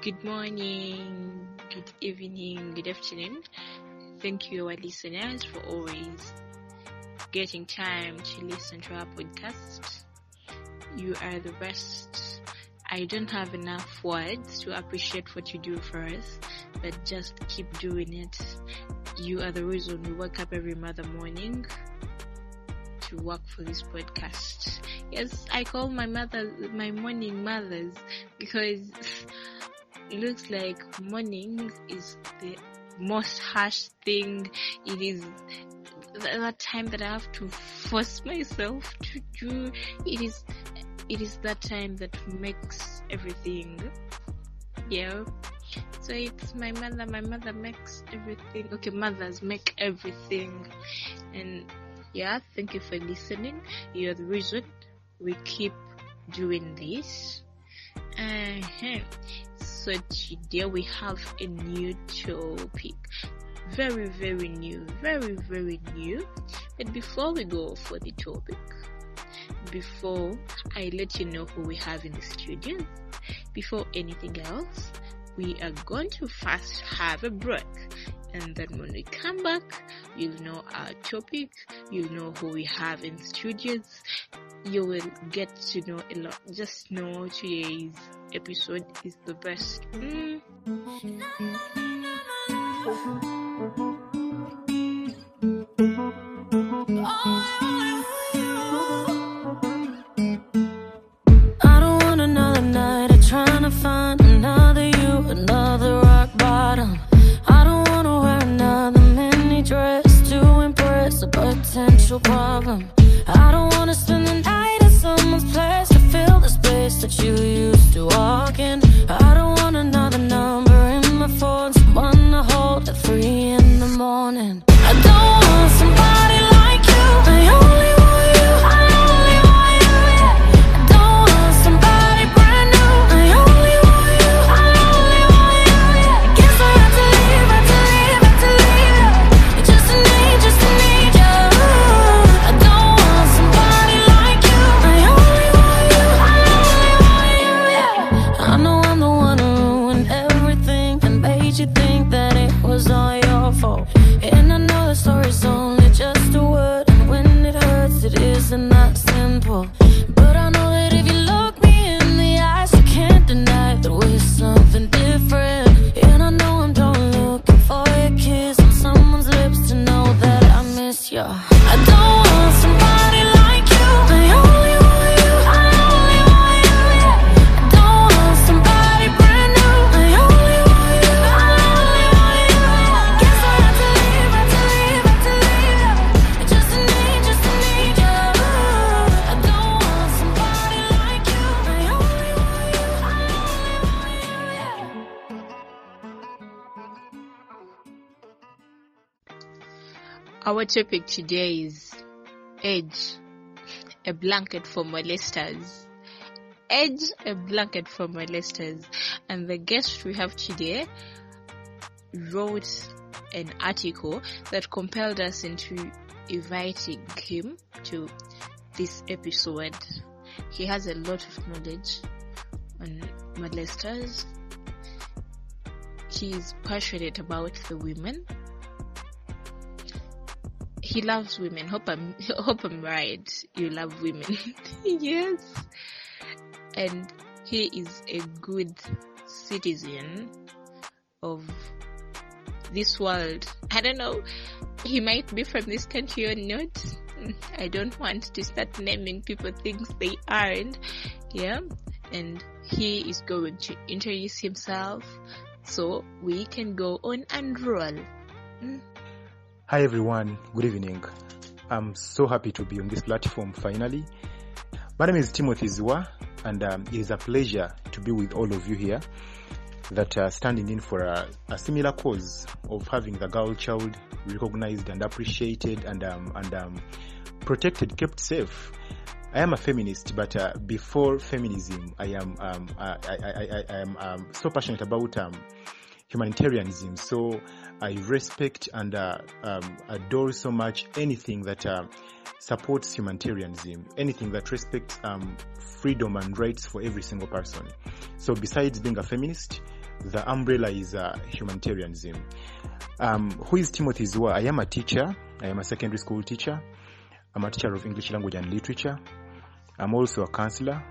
Good morning, good evening, good afternoon. Thank you, our listeners, for always getting time to listen to our podcast. You are the best. I don't have enough words to appreciate what you do for us, but just keep doing it. You are the reason we wake up every mother morning to work for this podcast. Yes, I call my mother my morning mothers because looks like morning is the most harsh thing. It is that time that I have to force myself to do. It is it is that time that makes everything. Yeah. So it's my mother. My mother makes everything. Okay, mothers make everything. And yeah, thank you for listening. You're the reason we keep doing this. Uh-huh. So today we have a new topic. Very, very new. Very, very new. But before we go for the topic, before I let you know who we have in the studio, before anything else, we are going to first have a break. And then when we come back, you'll know our topic, you'll know who we have in studios, you will get to know a lot. Just know today's episode is the best. Mm. I don't want somebody Our topic today is Edge, a blanket for molesters. Edge, a blanket for molesters. And the guest we have today wrote an article that compelled us into inviting him to this episode. He has a lot of knowledge on molesters. He is passionate about the women he loves women. Hope I'm hope I'm right. You love women. yes. And he is a good citizen of this world. I don't know. He might be from this country or not. I don't want to start naming people things they aren't. Yeah. And he is going to introduce himself so we can go on and roll. Hmm? Hi everyone, good evening. I'm so happy to be on this platform finally. My name is Timothy Zziwa, and um, it is a pleasure to be with all of you here that are standing in for a, a similar cause of having the girl child recognized and appreciated and um, and um, protected, kept safe. I am a feminist, but uh, before feminism, I am um, I, I, I, I am um, so passionate about um, humanitarianism. So I respect and uh, um, adore so much anything that uh, supports humanitarianism, anything that respects um, freedom and rights for every single person. So besides being a feminist, the umbrella is uh, humanitarianism. Um, who is Timothy Zziwa? I am a teacher. I am a secondary school teacher. I'm a teacher of English language and literature. I'm also a counselor.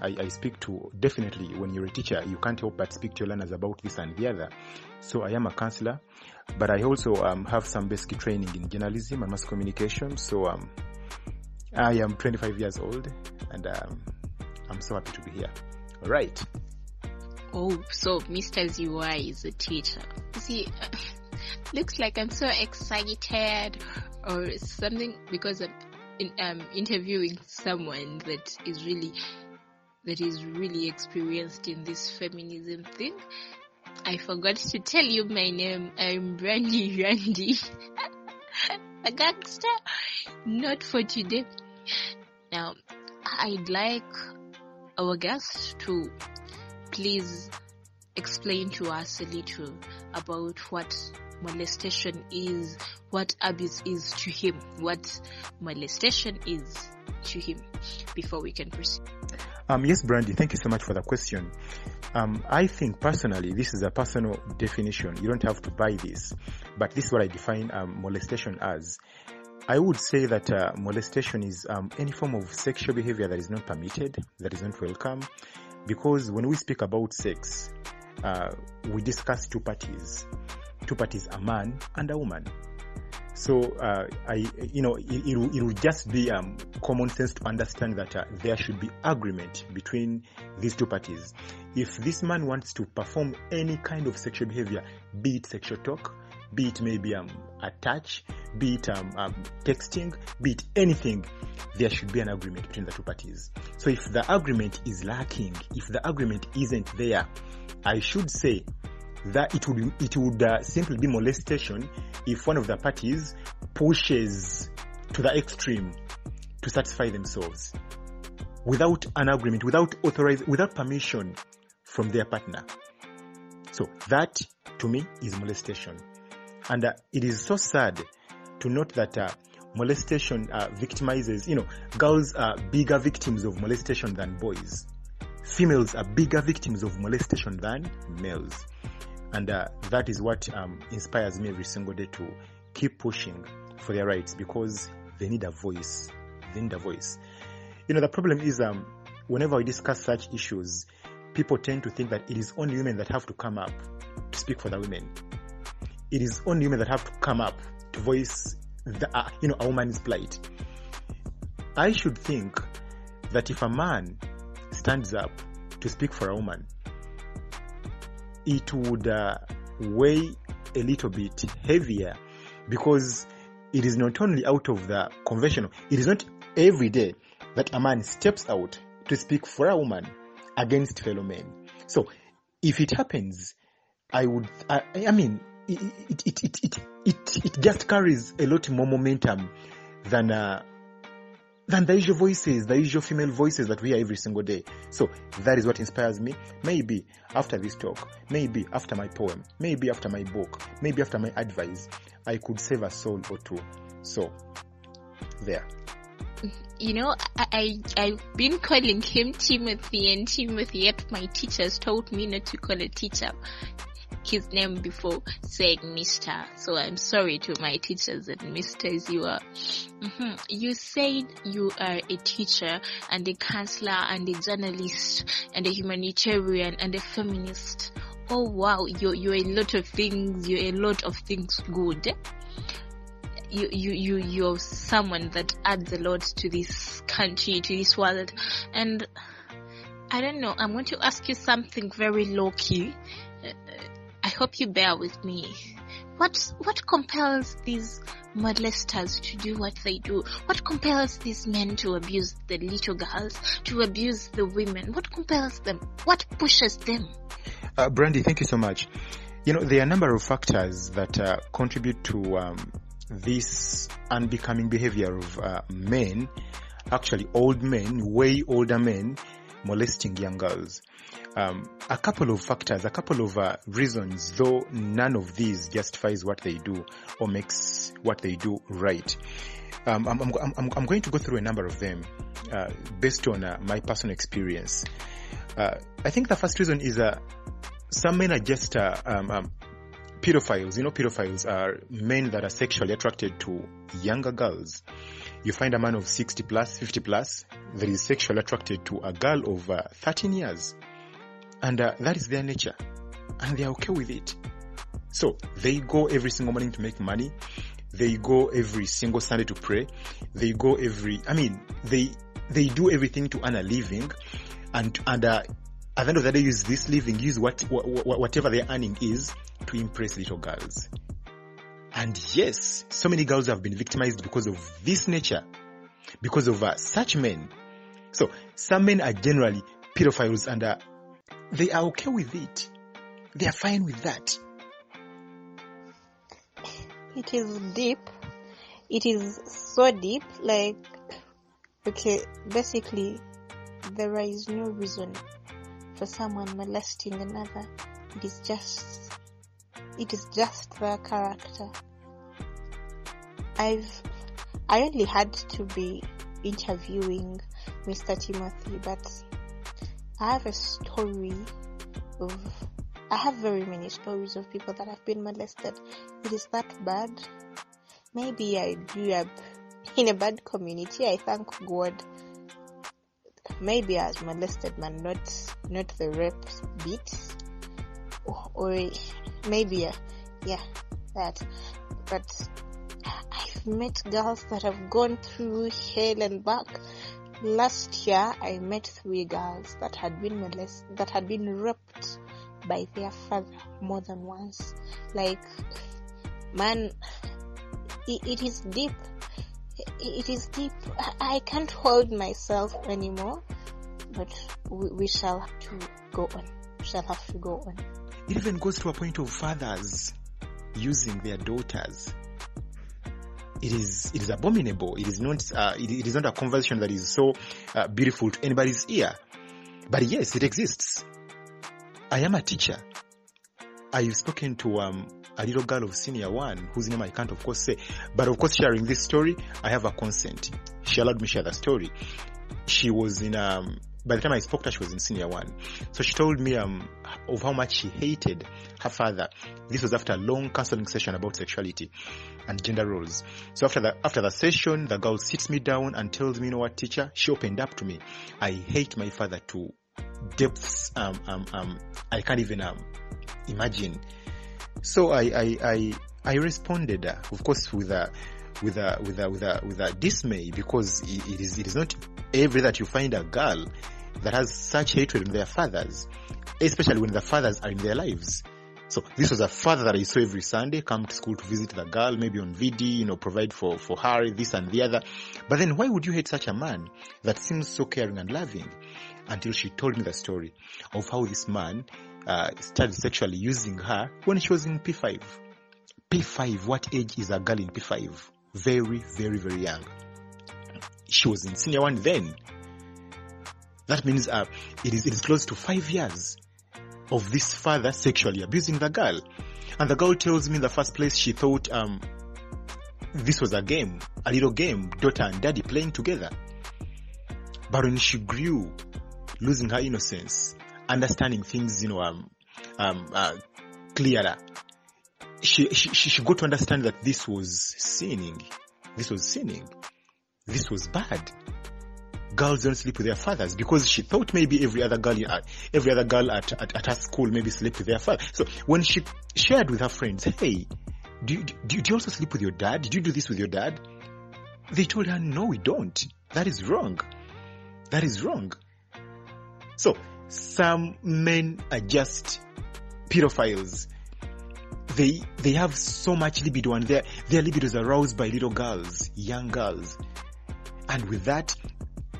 I, I speak to definitely when you're a teacher, you can't help but speak to your learners about this and the other. So I am a counselor, but I also um, have some basic training in journalism and mass communication. So um, I am 25 years old, and um, I'm so happy to be here. All right. Oh, so Mr. ZY is a teacher. See, looks like I'm so excited or something because I'm in, um, interviewing someone that is really that is really experienced in this feminism thing. I forgot to tell you my name. I'm Brandy Randy, a gangster. Not for today. Now, I'd like our guest to please explain to us a little about what molestation is, what abuse is to him, what molestation is to him, before we can proceed. Um, yes, Brandy, thank you so much for the question. Um, I think personally, this is a personal definition. You don't have to buy this, but this is what I define um, molestation as. I would say that uh, molestation is um, any form of sexual behavior that is not permitted, that is not welcome, because when we speak about sex, uh, we discuss two parties. Two parties, a man and a woman. So uh, I, you know, it, it, will, it will just be um, common sense to understand that uh, there should be agreement between these two parties. If this man wants to perform any kind of sexual behavior, be it sexual talk, be it maybe um, a touch, be it um, um, texting, be it anything, there should be an agreement between the two parties. So if the agreement is lacking, if the agreement isn't there, I should say that it would it would uh, simply be molestation if one of the parties pushes to the extreme to satisfy themselves without an agreement, without authorized, without permission from their partner. So that to me is molestation, and uh, it is so sad to note that uh, molestation uh, victimizes. You know, girls are bigger victims of molestation than boys. Females are bigger victims of molestation than males and uh, that is what um, inspires me every single day to keep pushing for their rights because they need a voice. They need a voice. You know, the problem is um, whenever we discuss such issues, people tend to think that it is only women that have to come up to speak for the women. It is only women that have to come up to voice the, uh, you know, a woman's plight. I should think that if a man stands up to speak for a woman, it would uh, weigh a little bit heavier because it is not only out of the conventional, it is not every day that a man steps out to speak for a woman against fellow men. So if it happens, I would, I, I mean, it, it, it, it, it, it, just carries a lot more momentum than uh, than the usual voices, the usual female voices that we hear every single day. So that is what inspires me. Maybe after this talk, maybe after my poem, maybe after my book, maybe after my advice, I could save a soul or two. So there. You know, I, I have been calling him Timothy and Timothy, yet my teachers told me not to call a teacher his name before saying Mr. So I'm sorry to my teachers and Mr. you are. Mm-hmm. You said you are a teacher and a counselor and a journalist and a humanitarian and a feminist. Oh wow, you're, you're a lot of things, you're a lot of things good. You, you, you, you're someone that adds a lot to this country, to this world. And I don't know, I'm going to ask you something very low key. Hope you bear with me. What what compels these molesters to do what they do? What compels these men to abuse the little girls, to abuse the women? What compels them? What pushes them? Uh, Brandy, thank you so much. You know, there are a number of factors that uh, contribute to um, this unbecoming behavior of uh, men, actually old men, way older men, molesting young girls um, a couple of factors, a couple of uh, reasons, though none of these justifies what they do or makes what they do right. Um, I'm, I'm, I'm, I'm, going to go through a number of them uh, based on uh, my personal experience. Uh, I think the first reason is uh, some men are just uh, um, um, pedophiles. You know, pedophiles are men that are sexually attracted to younger girls. You find a man of 60 plus, 50 plus that is sexually attracted to a girl of uh, 13 years. And uh, that is their nature. And they are okay with it. So they go every single morning to make money. They go every single Sunday to pray. They go every, I mean, they, they do everything to earn a living and, and, uh, at the end of the day, use this living, use what, what whatever their earning is to impress little girls. And yes, so many girls have been victimized because of this nature, because of uh, such men. So some men are generally pedophiles and uh, they are okay with it. They are fine with that. It is deep. It is so deep. Like, okay, basically, there is no reason for someone molesting another. It is just, it is just their character. I've, I only had to be interviewing Mr. Timothy, but I have a story of, I have very many stories of people that have been molested. It is that bad. Maybe I grew up in a bad community. I thank God. Maybe I was molested, man, not not the rape bit, or, maybe uh, yeah that. But I've met girls that have gone through hell and back. Last year, I met three girls that had been molested, that had been raped by their father more than once. Like, man, it, it is deep. It is deep. I can't hold myself anymore, but we, we shall have to go on. We shall have to go on. It even goes to a point of fathers using their daughters. It is it is abominable. It is not uh, it, it is not a conversation that is so uh, beautiful to anybody's ear. But yes, it exists. I am a teacher. I've spoken to um, a little girl of senior one whose name I can't of course say, but of course sharing this story, I have a consent. She allowed me share the story. She was in um, by the time I spoke to her, she was in senior one. So she told me um, of how much she hated her father. This was after a long counseling session about sexuality and gender roles. So after the after the session, the girl sits me down and tells me, "You know what, teacher?" She opened up to me. I hate my father to depths. Um, um, um, I can't even um, imagine. So I I I, I responded, uh, of course, with a with a with a with a with a dismay because it, is it is not every that you find a girl that has such hatred in their fathers, especially when the fathers are in their lives. So this was a father that I saw every Sunday come to school to visit the girl, maybe on VD, you know, provide for, for her, this and the other. But then why would you hate such a man that seems so caring and loving? Until she told me the story of how this man uh, started sexually using her when she was in P5. P5, what age is a girl in P5? Very, very, very young. She was in senior one then. That means uh, it is it is close to five years of this father sexually abusing the girl. And the girl tells me in the first place she thought um, this was a game, a little game, daughter and daddy playing together. But when she grew, losing her innocence, understanding things, you know, um, um, uh, clearer, she, she, she got to understand that this was sinning. This was sinning. This was bad girls don't sleep with their fathers because she thought maybe every other girl, uh, every other girl at, at, at her school maybe slept with their father. So when she shared with her friends, hey, do you, do, do you also sleep with your dad? Did you do this with your dad? They told her, no, we don't. That is wrong. That is wrong. So some men are just pedophiles. They they have so much libido and their their libido is aroused by little girls, young girls. And with that,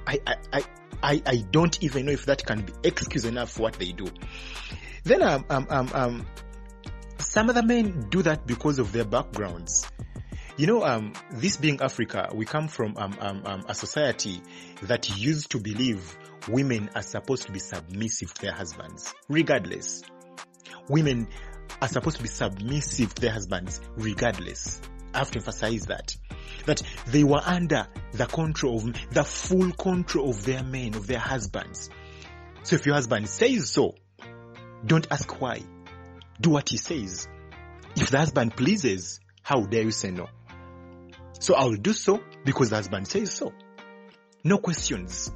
I, I, I, I don't even know if that can be excuse enough for what they do. Then um, um, um, um, some other men do that because of their backgrounds. You know, um, this being Africa, we come from um, um, um, a society that used to believe women are supposed to be submissive to their husbands, regardless. Women are supposed to be submissive to their husbands, regardless. I have to emphasize that that they were under the control of the full control of their men, of their husbands. So if your husband says so, Don't ask why. Do what he says. If the husband pleases, how dare you say no? So I will do so because the husband says so. No questions.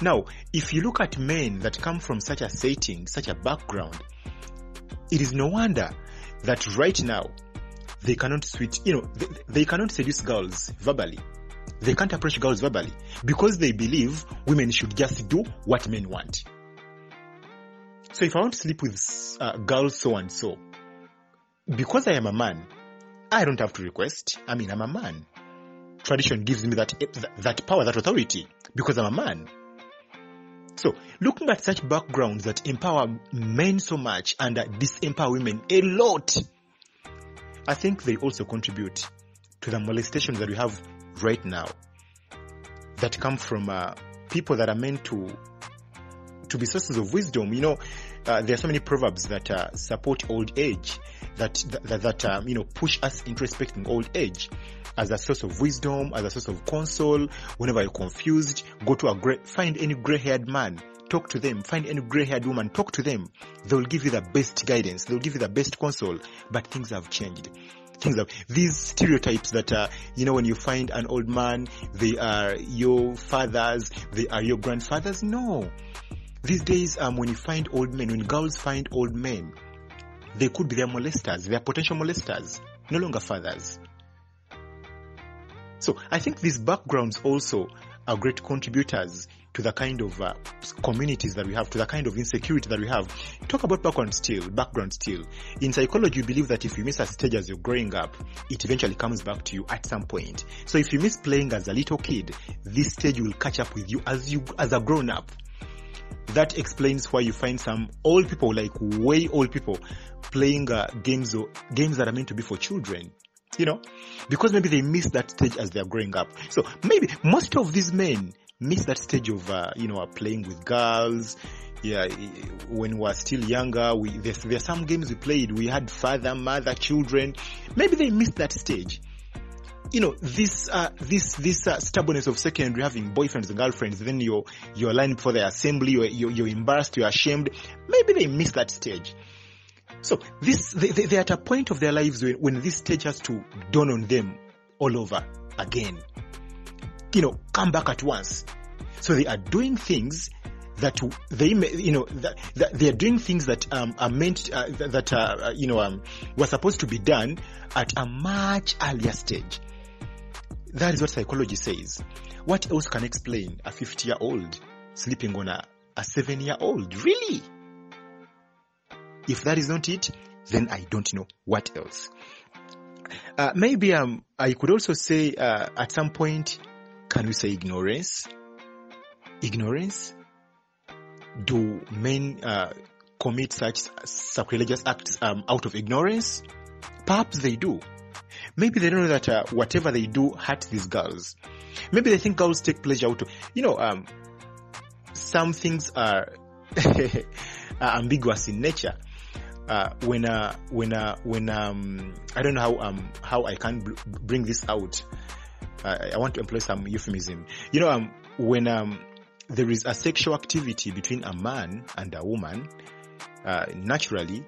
Now, if you look at men that come from such a setting, such a background, it is no wonder that right now they cannot switch, you know, they, they cannot seduce girls verbally. They can't approach girls verbally because they believe women should just do what men want. So if I want to sleep with uh, girls so and so, because I am a man, I don't have to request. I mean, I'm a man. Tradition gives me that that power, that authority, because I'm a man. So, looking at such backgrounds that empower men so much and disempower women a lot, I think they also contribute to the molestations that we have right now that come from uh, people that are meant to to be sources of wisdom. You know, uh, there are so many proverbs that uh, support old age, that that, that um, you know push us into respecting old age as a source of wisdom, as a source of counsel. Whenever you're confused, go to a gray, find any gray-haired man, talk to them. Find any gray-haired woman, talk to them. They will give you the best guidance. They will give you the best counsel. But things have changed things have these stereotypes that uh, you know when you find an old man they are your fathers they are your grandfathers no these days um, when you find old men when girls find old men they could be their molesters their potential molesters no longer fathers so i think these backgrounds also are great contributors to the kind of uh, communities that we have, to the kind of insecurity that we have. Talk about background still, background still. In psychology, you believe that if you miss a stage as you're growing up, it eventually comes back to you at some point. So if you miss playing as a little kid, this stage will catch up with you as you, as a grown up. That explains why you find some old people, like way old people, playing uh, games or games that are meant to be for children you know, because maybe they miss that stage as they're growing up. So maybe most of these men miss that stage of, uh, you know, playing with girls. Yeah, when we were still younger, we, there, there are some games we played. We had father, mother, children. Maybe they missed that stage. You know, this, uh, this, this uh, stubbornness of secondary having boyfriends and girlfriends, then you're, you're lying before the assembly, you're, you're, you're embarrassed, you're ashamed. Maybe they missed that stage. So this, they, they, they're at a point of their lives when, when this stage has to dawn on them all over again. You know, come back at once. So they are doing things that they, you know, that, that they are doing things that um, are meant, uh, that, uh, you know, um, were supposed to be done at a much earlier stage. That is what psychology says. What else can explain a 50 year old sleeping on a, a 7 year old? Really? If that is not it, then I don't know what else. Uh, maybe um, I could also say uh, at some point, can we say ignorance? Ignorance? Do men uh, commit such sacrilegious acts um, out of ignorance? Perhaps they do. Maybe they don't know that uh, whatever they do hurts these girls. Maybe they think girls take pleasure out you know, um, some things are, are ambiguous in nature uh, when uh, when uh, when um, I don't know how um, how I can bl- bring this out. Uh, I want to employ some euphemism. You know, um, when um, there is a sexual activity between a man and a woman, uh, naturally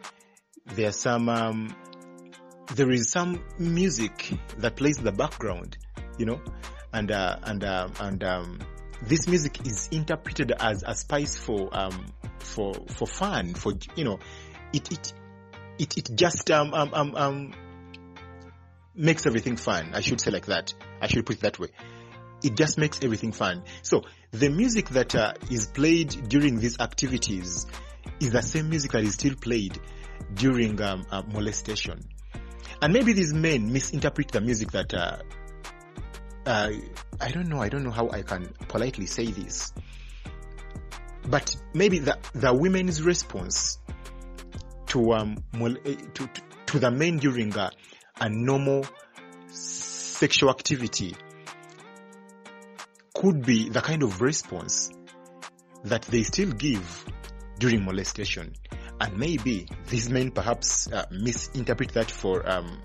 are some um, there is some music that plays in the background. You know, and uh, and uh, and um, this music is interpreted as a spice for um, for for fun for you know it it it, it just um, um, um, um, makes everything fun. I should say like that. I should put it that way. It just makes everything fun. So the music that uh, is played during these activities is the same music that is still played during um, uh, molestation. And maybe these men misinterpret the music that uh, uh, I don't know. I don't know how I can politely say this, but maybe the the women's response to um to, to, to the men during a, a normal sexual activity could be the kind of response that they still give during molestation. And maybe these men perhaps uh, misinterpret that for um,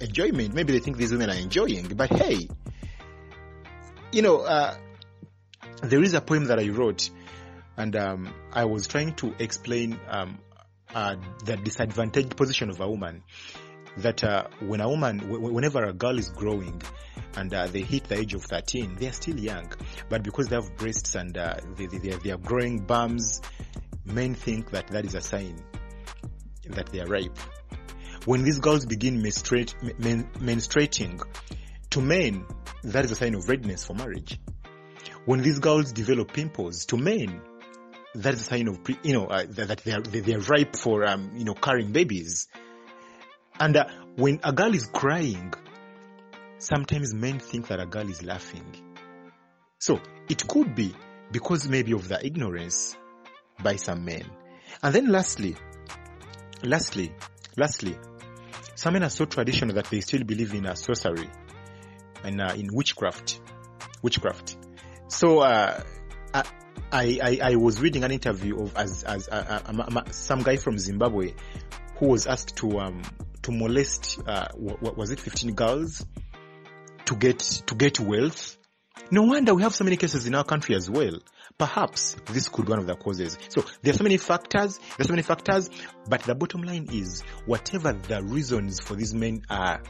enjoyment. Maybe they think these women are enjoying. But hey, you know, uh, there is a poem that I wrote and um, I was trying to explain um, uh, the disadvantaged position of a woman. That uh, when a woman, w- whenever a girl is growing and uh, they hit the age of 13, they are still young. But because they have breasts and uh, they, they, they, are, they are growing bums, men think that that is a sign that they are ripe. When these girls begin menstruating, to men, that is a sign of readiness for marriage. When these girls develop pimples, to men, that is a sign of, pre, you know, uh, that, that they are they, they are ripe for, um, you know, carrying babies. And uh, when a girl is crying, sometimes men think that a girl is laughing. So it could be because maybe of the ignorance by some men. And then lastly, lastly, lastly, some men are so traditional that they still believe in uh, sorcery and uh, in witchcraft. Witchcraft. So uh, I, I, I was reading an interview of as as uh, uh, some guy from Zimbabwe who was asked to um, to molest uh, what, was it 15 girls to get to get wealth. No wonder we have so many cases in our country as well. Perhaps this could be one of the causes. So there are so many factors, there are so many factors, but the bottom line is whatever the reasons for these men are,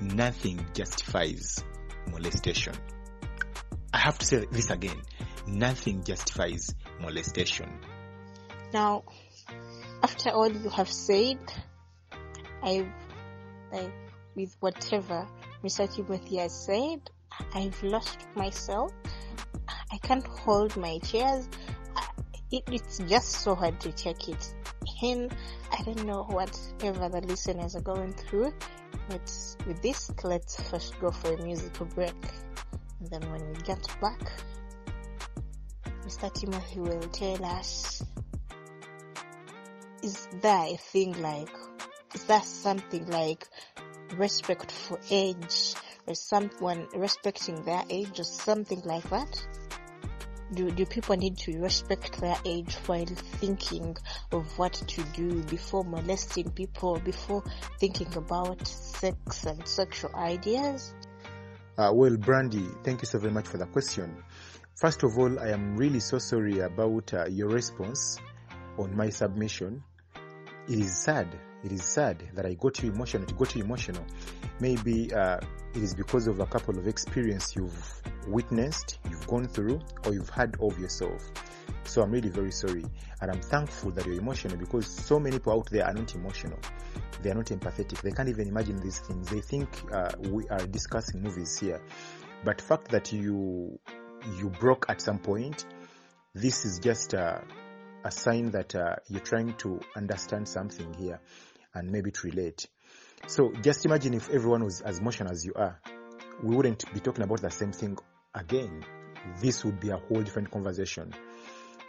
nothing justifies molestation. I have to say this again. Nothing justifies molestation. Now, after all you have said, I've, with whatever Mr. Timothy has said, I've lost myself. I can't hold my chairs. It, it's just so hard to take it in. I don't know whatever the listeners are going through, but with this, let's first go for a musical break. And then when we get back, Mr. Timothy will tell us is there a thing like, is there something like respect for age or someone respecting their age or something like that? Do, do people need to respect their age while thinking of what to do before molesting people, before thinking about sex and sexual ideas? Uh, well, Brandy, thank you so very much for the question. First of all, I am really so sorry about uh, your response on my submission. It is sad. It is sad that I got you emotional. It got you emotional. Maybe uh, it is because of a couple of experience you've witnessed, you've gone through, or you've had of yourself. So I'm really very sorry, and I'm thankful that you're emotional because so many people out there are not emotional. They are not empathetic. They can't even imagine these things. They think uh, we are discussing movies here, but fact that you you broke at some point, this is just a, a sign that uh, you're trying to understand something here and maybe to relate. So just imagine if everyone was as emotional as you are, we wouldn't be talking about the same thing again. This would be a whole different conversation.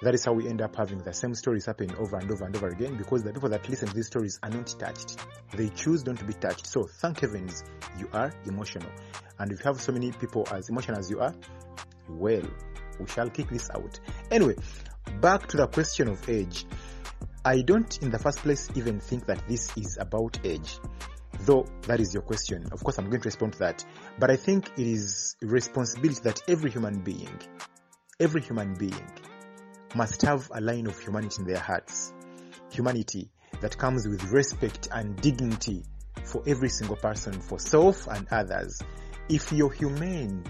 That is how we end up having the same stories happen over and over and over again because the people that listen to these stories are not touched. They choose not to be touched. So thank heavens you are emotional. And if you have so many people as emotional as you are, well, we shall kick this out. Anyway, back to the question of age. I don't in the first place even think that this is about age. Though that is your question. Of course I'm going to respond to that. But I think it is responsibility that every human being, every human being must have a line of humanity in their hearts. Humanity that comes with respect and dignity for every single person, for self and others. If you're humane,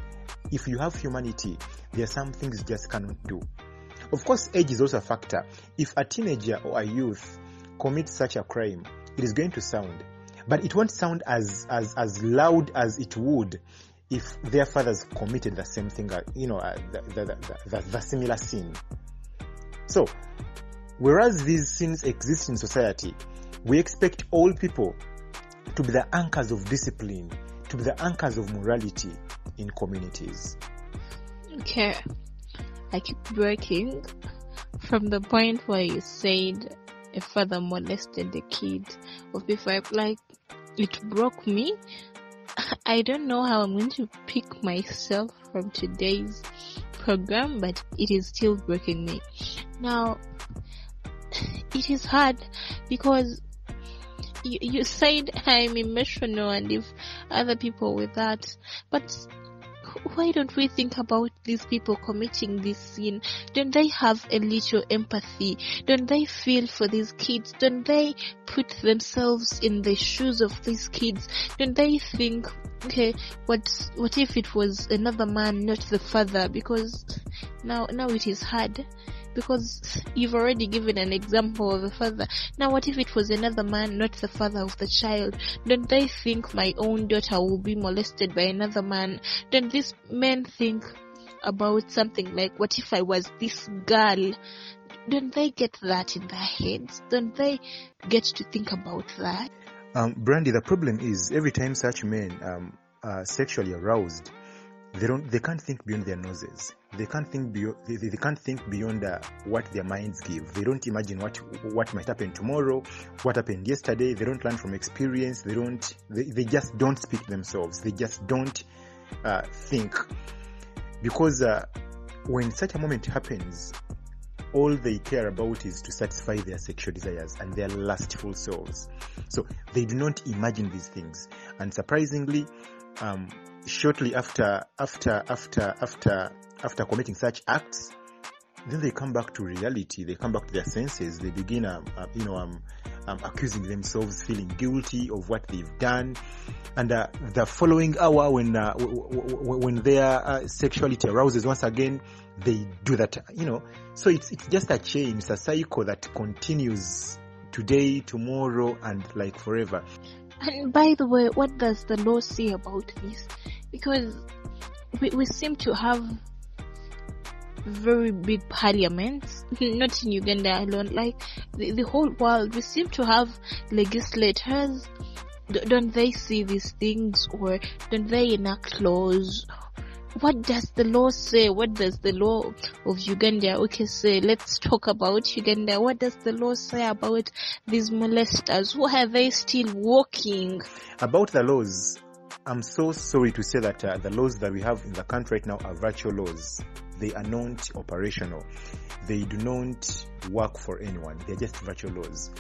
if you have humanity, there are some things you just cannot do. Of course, age is also a factor. If a teenager or a youth commits such a crime, it is going to sound, but it won't sound as as as loud as it would if their fathers committed the same thing, uh, you know, uh, the, the, the, the similar sin. So, whereas these sins exist in society, we expect all people to be the anchors of discipline, to be the anchors of morality in communities. Okay, I keep breaking from the point where you said a father molested the kid of before. Like it broke me. I don't know how I'm going to pick myself from today's program, but it is still breaking me. Now, it is hard because you, you said I'm emotional and if other people with that, but why don't we think about these people committing this sin? Don't they have a little empathy? Don't they feel for these kids? Don't they put themselves in the shoes of these kids? Don't they think, okay, what what if it was another man, not the father? Because now now it is hard because you've already given an example of a father. Now, what if it was another man, not the father of the child? Don't they think my own daughter will be molested by another man? Don't these men think about something like, what if I was this girl? Don't they get that in their heads? Don't they get to think about that? Um, Brandy, the problem is every time such men um, are sexually aroused, they don't, they can't think beyond their noses. They can't think beyond, they, they can't think beyond uh, what their minds give. They don't imagine what what might happen tomorrow, what happened yesterday. They don't learn from experience. They don't, they, they just don't speak themselves. They just don't uh, think because uh, when such a moment happens, all they care about is to satisfy their sexual desires and their lustful souls. So they do not imagine these things. And surprisingly, um, shortly after after after after after committing such acts, then they come back to reality. They come back to their senses. They begin, um, uh, you know, um, um, accusing themselves, feeling guilty of what they've done. And uh, the following hour, when uh, w- w- when their uh, sexuality arouses once again, they do that. You know, so it's it's just a chain. It's a cycle that continues today, tomorrow, and like forever. And by the way, what does the law say about this? Because we, we seem to have very big parliaments, not in Uganda alone, like the, the whole world. We seem to have legislators. D- don't they see these things or don't they enact laws? What does the law say? What does the law of Uganda, okay, say, let's talk about Uganda. What does the law say about these molesters? Why are they still walking? About the laws, I'm so sorry to say that uh, the laws that we have in the country right now are virtual laws. They are not operational. They do not work for anyone. They're just virtual laws.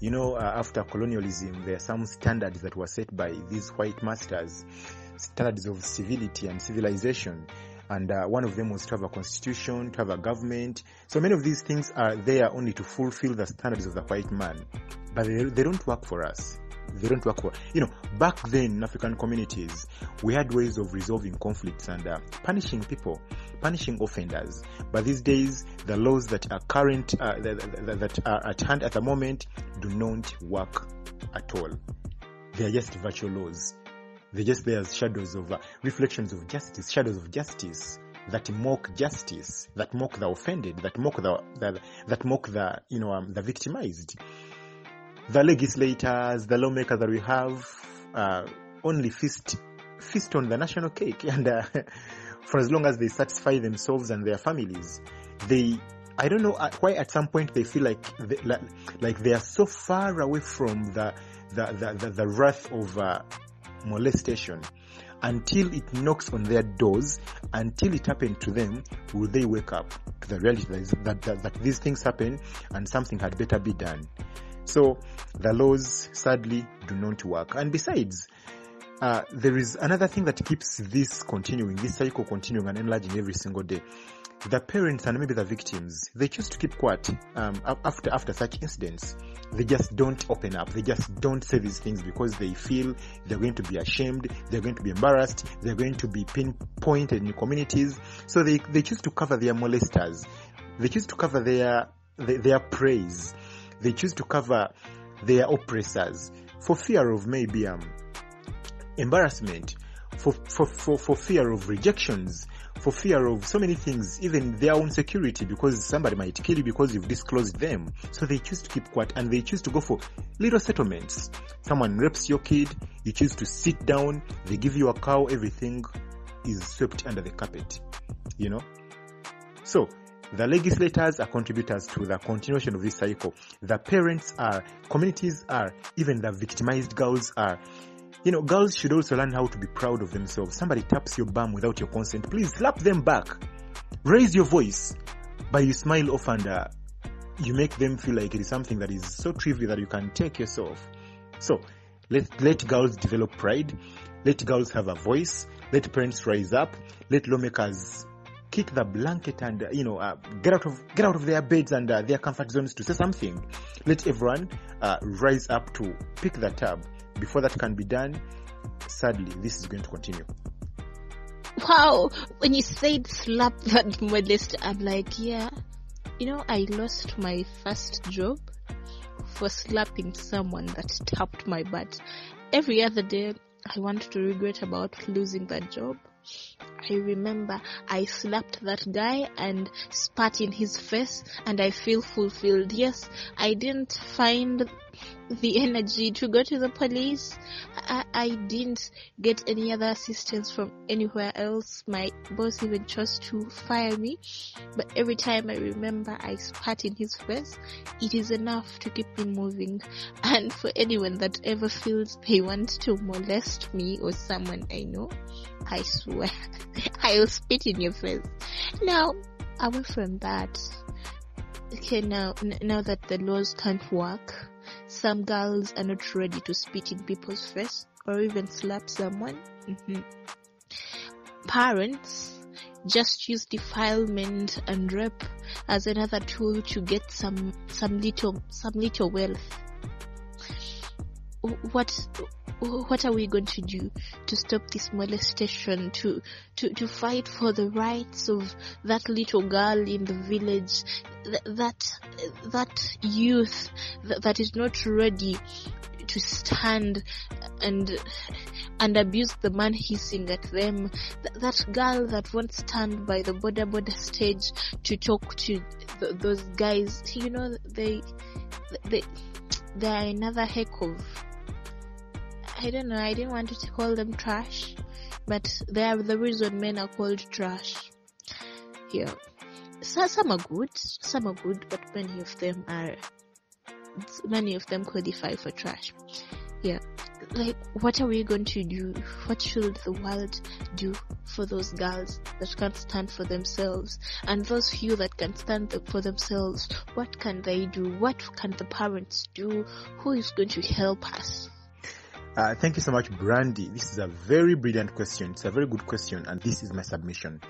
You know, uh, after colonialism, there are some standards that were set by these white masters, standards of civility and civilization. And uh, one of them was to have a constitution, to have a government. So many of these things are there only to fulfill the standards of the white man. But they, they don't work for us they don't work for you know back then in african communities we had ways of resolving conflicts and uh, punishing people punishing offenders. But these days the laws that are current uh, that, that, that are at hand at the moment do not work at all. They are just virtual laws. They're just there as shadows of uh, reflections of justice shadows of justice that mock justice that mock the offended that mock the, the that mock the you know um, the victimized the legislators, the lawmakers that we have, uh, only feast feast on the national cake, and uh, for as long as they satisfy themselves and their families, they. I don't know uh, why at some point they feel like they, like, they are so far away from the the the, the, the wrath of uh, molestation until it knocks on their doors, until it happened to them, will they wake up to the reality that, that, that these things happen and something had better be done. So the laws sadly do not work. And besides, uh, there is another thing that keeps this continuing, this cycle continuing and enlarging every single day. The parents and maybe the victims, they choose to keep quiet um, after after such incidents. They just don't open up. They just don't say these things because they feel they're going to be ashamed, they're going to be embarrassed, they're going to be pinpointed in communities. So they, they choose to cover their molesters. They choose to cover their their, their praise they choose to cover their oppressors for fear of maybe um, embarrassment, for, for, for, for fear of rejections, for fear of so many things, even their own security, because somebody might kill you because you've disclosed them. So they choose to keep quiet and they choose to go for little settlements. Someone rapes your kid, you choose to sit down, they give you a cow, everything is swept under the carpet. You know? So the legislators are contributors to the continuation of this cycle. The parents are, communities are, even the victimized girls are. You know, girls should also learn how to be proud of themselves. Somebody taps your bum without your consent, please slap them back. Raise your voice, but you smile off and uh, you make them feel like it is something that is so trivial that you can take yourself. So, let, let girls develop pride. Let girls have a voice. let parents rise up, let lawmakers kick the blanket and you know uh, get out of get out of their beds and uh, their comfort zones to say something. Let everyone uh, rise up to pick the tab. Before that can be done, sadly, this is going to continue. Wow, when you said slap that modest, I'm like, yeah, you know, I lost my first job for slapping someone that tapped my butt. Every other day, I want to regret about losing that job. I remember I slapped that guy and spat in his face and I feel fulfilled. Yes, I didn't find the energy to go to the police. I, I didn't get any other assistance from anywhere else. My boss even chose to fire me. But every time I remember I spat in his face, it is enough to keep me moving. And for anyone that ever feels they want to molest me or someone I know, I swear, I will spit in your face. Now, away from that, okay, now, now that the laws can't work, some girls are not ready to spit in people's face or even slap someone. Mm-hmm. Parents just use defilement and rape as another tool to get some some little some little wealth. What what are we going to do to stop this molestation to to to fight for the rights of that little girl in the village that that youth that, is not ready to stand and and abuse the man hissing at them. Th- that girl that won't stand by the border border stage to talk to th- those guys. You know they they they are another heck of I don't know, I didn't want to call them trash, but they are the reason men are called trash. Yeah. So, some are good, some are good, but many of them are, many of them qualify for trash. Yeah. Like, what are we going to do? What should the world do for those girls that can't stand for themselves? And those few that can stand for themselves, what can they do? What can the parents do? Who is going to help us? Uh, thank you so much, Brandy. This is a very brilliant question. It's a very good question, and this is my submission.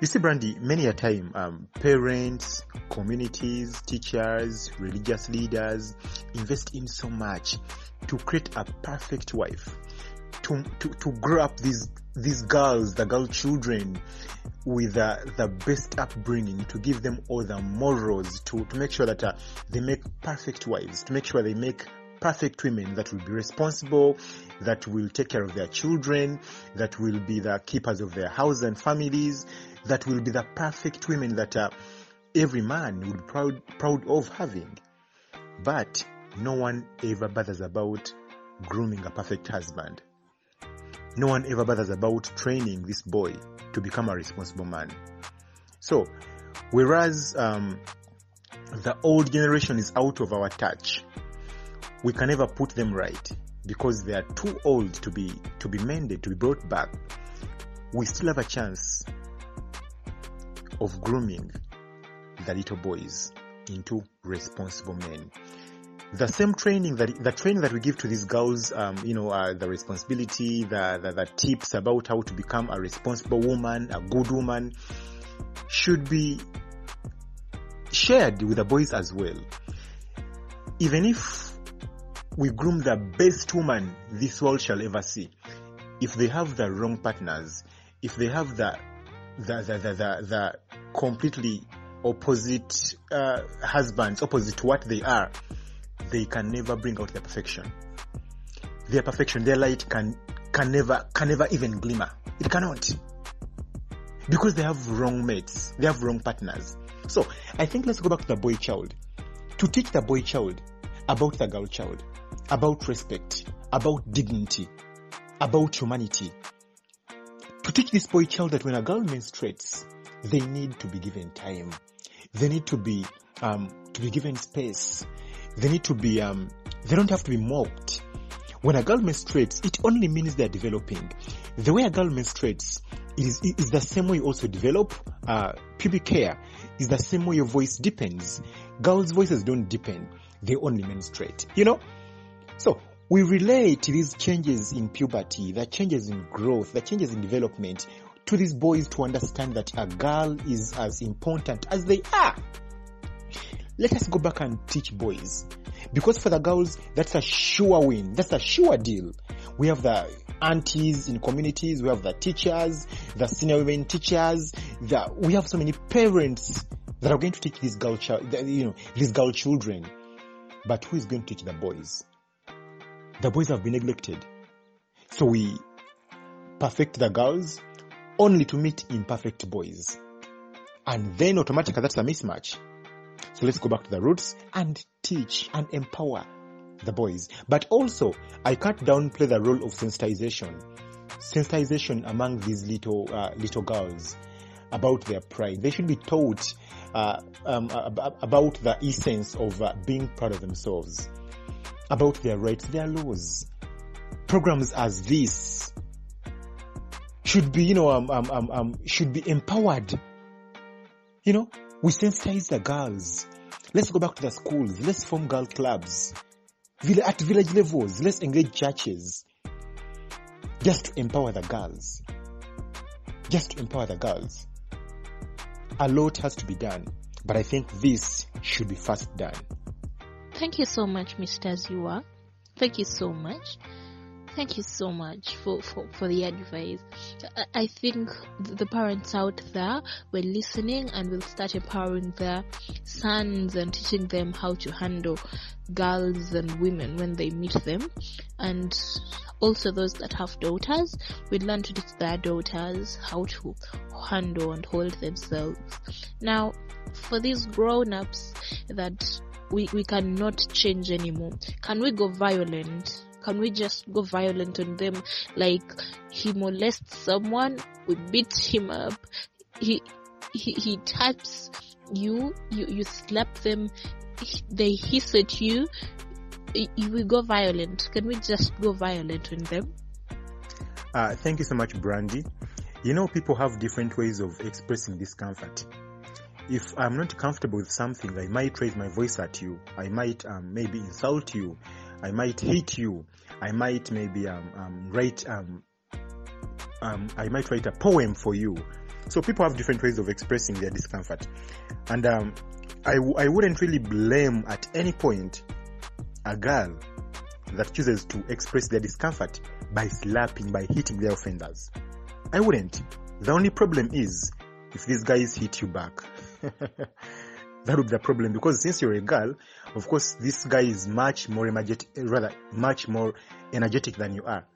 You see, Brandy, many a time, um, parents, communities, teachers, religious leaders invest in so much to create a perfect wife, to to, to grow up these these girls, the girl children, with uh, the best upbringing, to give them all the morals, to to make sure that uh, they make perfect wives, to make sure they make perfect women that will be responsible, that will take care of their children, that will be the keepers of their house and families, that will be the perfect women that uh, every man would be proud, proud of having. But no one ever bothers about grooming a perfect husband. No one ever bothers about training this boy to become a responsible man. So, whereas um, the old generation is out of our touch, we can never put them right because they are too old to be to be mended to be brought back. We still have a chance of grooming the little boys into responsible men. The same training that the training that we give to these girls um, you know uh, the responsibility the, the the tips about how to become a responsible woman a good woman should be shared with the boys as well. Even if we groom the best woman this world shall ever see. If they have the wrong partners, if they have the the the the, the, the completely opposite uh, husbands, opposite to what they are, they can never bring out their perfection. Their perfection, their light can can never can never even glimmer. It cannot. Because they have wrong mates, they have wrong partners. So I think let's go back to the boy child. To teach the boy child about the girl child, about respect, about dignity, about humanity. To teach this boy child that when a girl menstruates, they need to be given time. They need to be um, to be given space. They need to be um, they don't have to be mocked. When a girl menstruates, it only means they are developing. The way a girl menstruates is, is the same way you also develop uh, pubic hair. Is the same way your voice deepens. Girls' voices don't deepen; they only menstruate. You know. So we relate these changes in puberty, the changes in growth, the changes in development to these boys to understand that a girl is as important as they are. Let us go back and teach boys. Because for the girls, that's a sure win. That's a sure deal. We have the aunties in communities, we have the teachers, the senior women teachers, the, we have so many parents that are going to teach these girl you know, these girl children. But who is going to teach the boys? The boys have been neglected. So we perfect the girls only to meet imperfect boys. And then automatically that's a mismatch. So let's go back to the roots and teach and empower the boys. But also, I can't downplay the role of sensitization. Sensitization among these little uh, little girls about their pride. They should be taught uh, um, about the essence of uh, being proud of themselves, about their rights, their laws. Programs as this should be, you know, um, um, um, um, should be empowered. You know, we sensitize the girls. Let's go back to the schools. Let's form girl clubs. At village levels, let's engage churches. Just to empower the girls. Just to empower the girls. A lot has to be done, but I think this should be first done. Thank you so much, Mr. Zziwa. Thank you so much thank you so much for, for, for the advice. I, think the parents out there were listening and will start empowering their sons and teaching them how to handle girls and women when they meet them. And also those that have daughters will learn to teach their daughters how to handle and hold themselves. Now, for these grown-ups that we, we cannot change anymore, can we go violent? can we just go violent on them? Like he molests someone, we beat him up, he he, he taps you, you you slap them, they hiss at you, we go violent. Can we just go violent on them? Uh, thank you so much, Brandy. You know, people have different ways of expressing discomfort. If I'm not comfortable with something, I might raise my voice at you. I might um, maybe insult you. I might hit you. I might maybe um, um, write um, um, I might write a poem for you. So people have different ways of expressing their discomfort, and um, I w- I wouldn't really blame at any point a girl that chooses to express their discomfort by slapping, by hitting their offenders. I wouldn't. The only problem is if these guys hit you back. that would be the problem because since you're a girl, of course, this guy is much more energetic, rather, much more energetic than you are,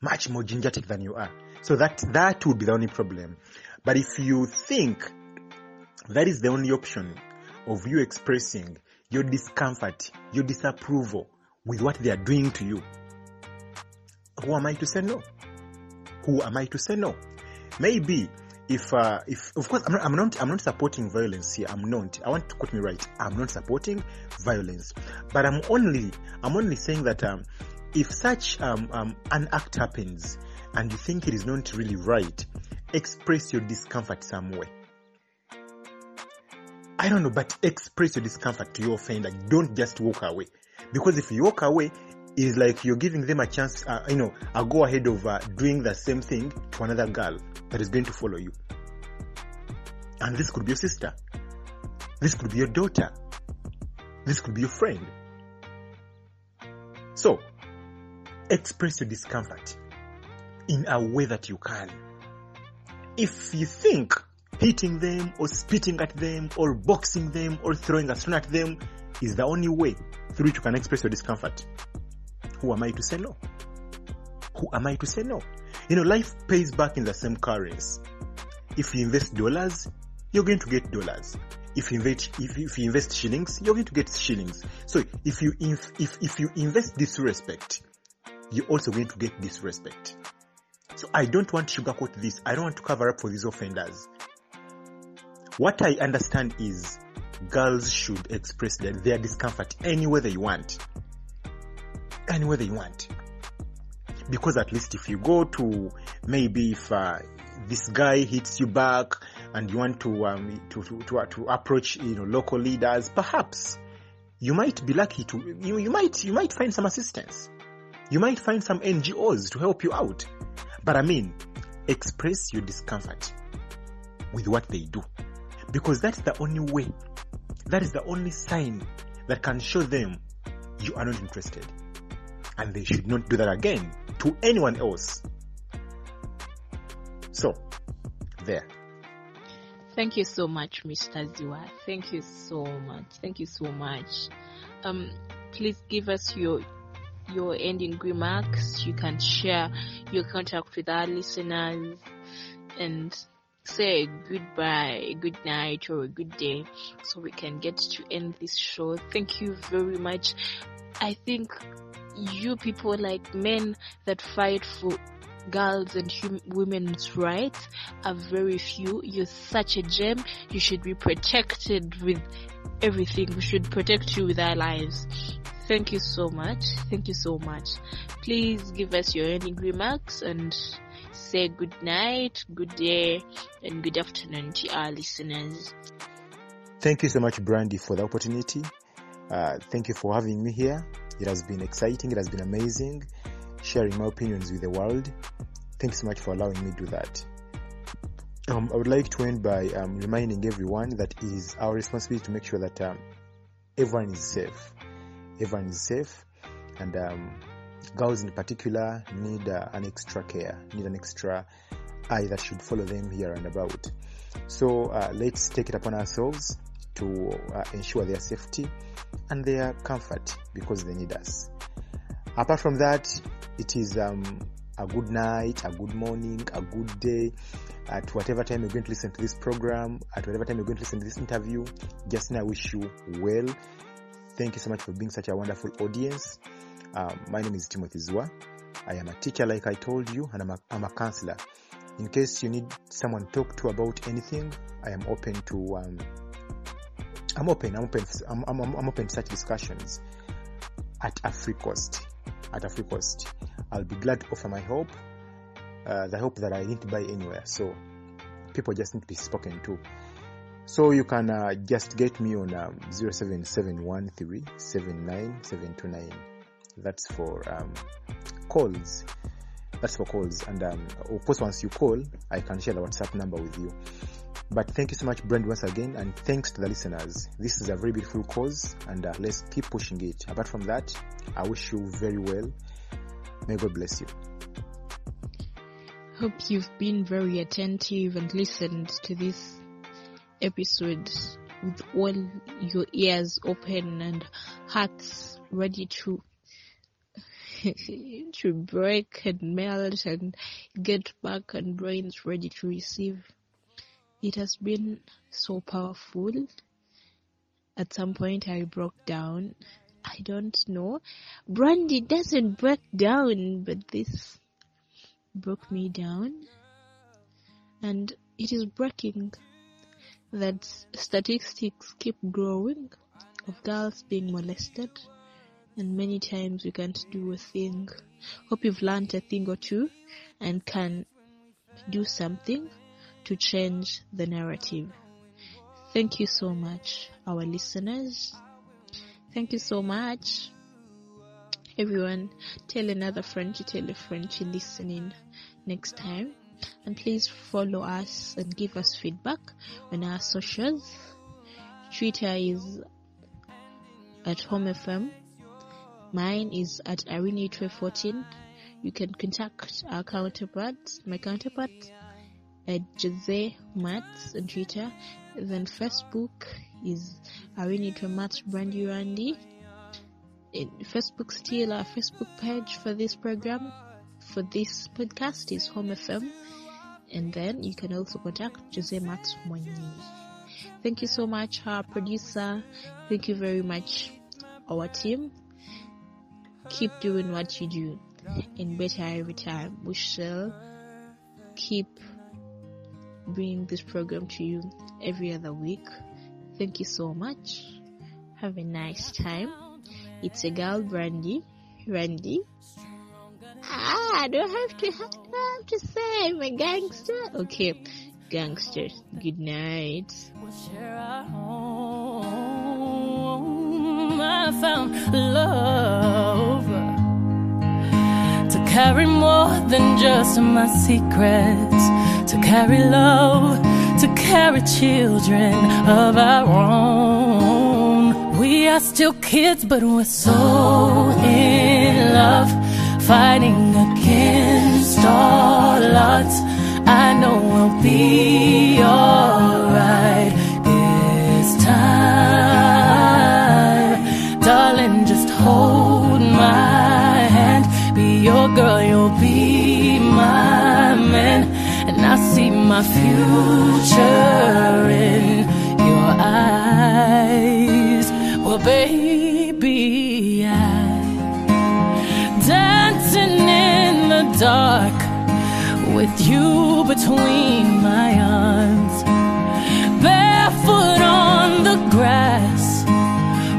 much more gingertic than you are. So that, that would be the only problem. But if you think that is the only option of you expressing your discomfort, your disapproval with what they are doing to you, who am I to say no? Who am I to say no? Maybe if uh, if of course I'm not, I'm not I'm not supporting violence here. I'm not. I want to quote me right. I'm not supporting violence, but I'm only I'm only saying that um, if such um, um, an act happens and you think it is not really right, express your discomfort somewhere. I don't know, but express your discomfort to your offender. Don't just walk away, because if you walk away, it's like you're giving them a chance, uh, you know, a go ahead of uh, doing the same thing to another girl that is going to follow you. And this could be your sister. This could be your daughter. This could be your friend. So, express your discomfort in a way that you can. If you think hitting them or spitting at them or boxing them or throwing a stone at them is the only way through which you can express your discomfort, who am I to say no? Who am I to say no? You know, life pays back in the same currency. If you invest dollars, you're going to get dollars. If you invest, if, if you invest shillings, you're going to get shillings. So if you, if, if, if you invest disrespect, you're also going to get disrespect. So I don't want to sugarcoat this. I don't want to cover up for these offenders. What I understand is girls should express their, their discomfort any way they want. Any way they want because at least if you go to maybe if uh, this guy hits you back and you want to, um, to, to, to, to approach you know local leaders, perhaps you might be lucky to you, you might you might find some assistance. You might find some NGOs to help you out. But I mean, express your discomfort with what they do. Because that's the only way, that is the only sign that can show them you are not interested. And they should not do that again to anyone else. So, there. Thank you so much, Mr. Zziwa. Thank you so much. Thank you so much. Um, please give us your your ending remarks. You can share your contact with our listeners and say goodbye, good night, or a good day so we can get to end this show. Thank you very much. I think you people like men that fight for girls and hum- women's rights are very few. You're such a gem. You should be protected with everything. We should protect you with our lives. Thank you so much. Thank you so much. Please give us your ending remarks and say good night, good day, and good afternoon to our listeners. Thank you so much, Brandy, for the opportunity. Uh, thank you for having me here. It has been exciting. It has been amazing sharing my opinions with the world. Thank you so much for allowing me to do that. Um, I would like to end by um, reminding everyone that it is our responsibility to make sure that um, everyone is safe. Everyone is safe, and um, girls in particular need uh, an extra care, need an extra eye that should follow them here and about. So uh, let's take it upon ourselves to uh, ensure their safety and their comfort because they need us. Apart from that, it is um, a good night, a good morning, a good day. At whatever time you're going to listen to this program, at whatever time you're going to listen to this interview, Justin, I wish you well. Thank you so much for being such a wonderful audience. Um, my name is Timothy Zziwa. I am a teacher, like I told you, and I'm a, I'm a counselor. In case you need someone to talk to about anything, I am open to. Um, I'm open. I'm open. I'm, I'm, I'm open to such discussions at AfriCoast. At a free cost, I'll be glad to offer my help. Uh, the help that I didn't buy anywhere. So people just need to be spoken to. So you can uh, just get me on um, 07713797929. That's for um, calls. That's for calls. And um, of course, once you call, I can share the WhatsApp number with you. But thank you so much, Brand, once again, and thanks to the listeners. This is a very beautiful cause, and uh, let's keep pushing it. Apart from that, I wish you very well. May God bless you. Hope you've been very attentive and listened to this episode with all your ears open and hearts ready to to break and melt and get back and brains ready to receive. It has been so powerful. At some point I broke down. I don't know. Brandy doesn't break down, but this broke me down. And it is breaking that statistics keep growing of girls being molested and many times we can't do a thing. Hope you've learned a thing or two and can do something to change the narrative. Thank you so much, our listeners. Thank you so much. Everyone, tell another friend to tell a friend to listening next time. And please follow us and give us feedback on our socials. Twitter is at Home FM. Mine is at Arinitwe14. You can contact our counterparts, my counterpart Jose Mats on Twitter. Then Facebook is Arinitwe Mats Brandy Randy. Facebook still our Facebook page for this program for this podcast is Home FM. And then you can also contact Jose Mats Mwenyi. Thank you so much, our producer. Thank you very much, our team. Keep doing what you do and better every time. We shall keep bringing this program to you every other week. Thank you so much. Have a nice time. It's a girl, Brandy. Randy. Ah, I don't have to have, to say I'm a gangster. Okay, gangster. Good night. We'll share our home. I found love carry more than just my secrets, to carry love, to carry children of our own. We are still kids, but we're so in love, fighting against all odds. I know we'll be alright this time. Darling, just hold my future in your eyes. Well, baby, I dancing in the dark with you between my arms, barefoot on the grass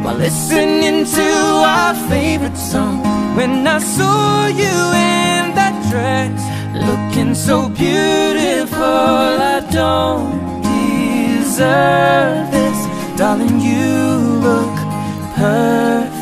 while listening to our favorite song. When I saw you in that dress, Looking so beautiful, I don't deserve this. Darling, you look perfect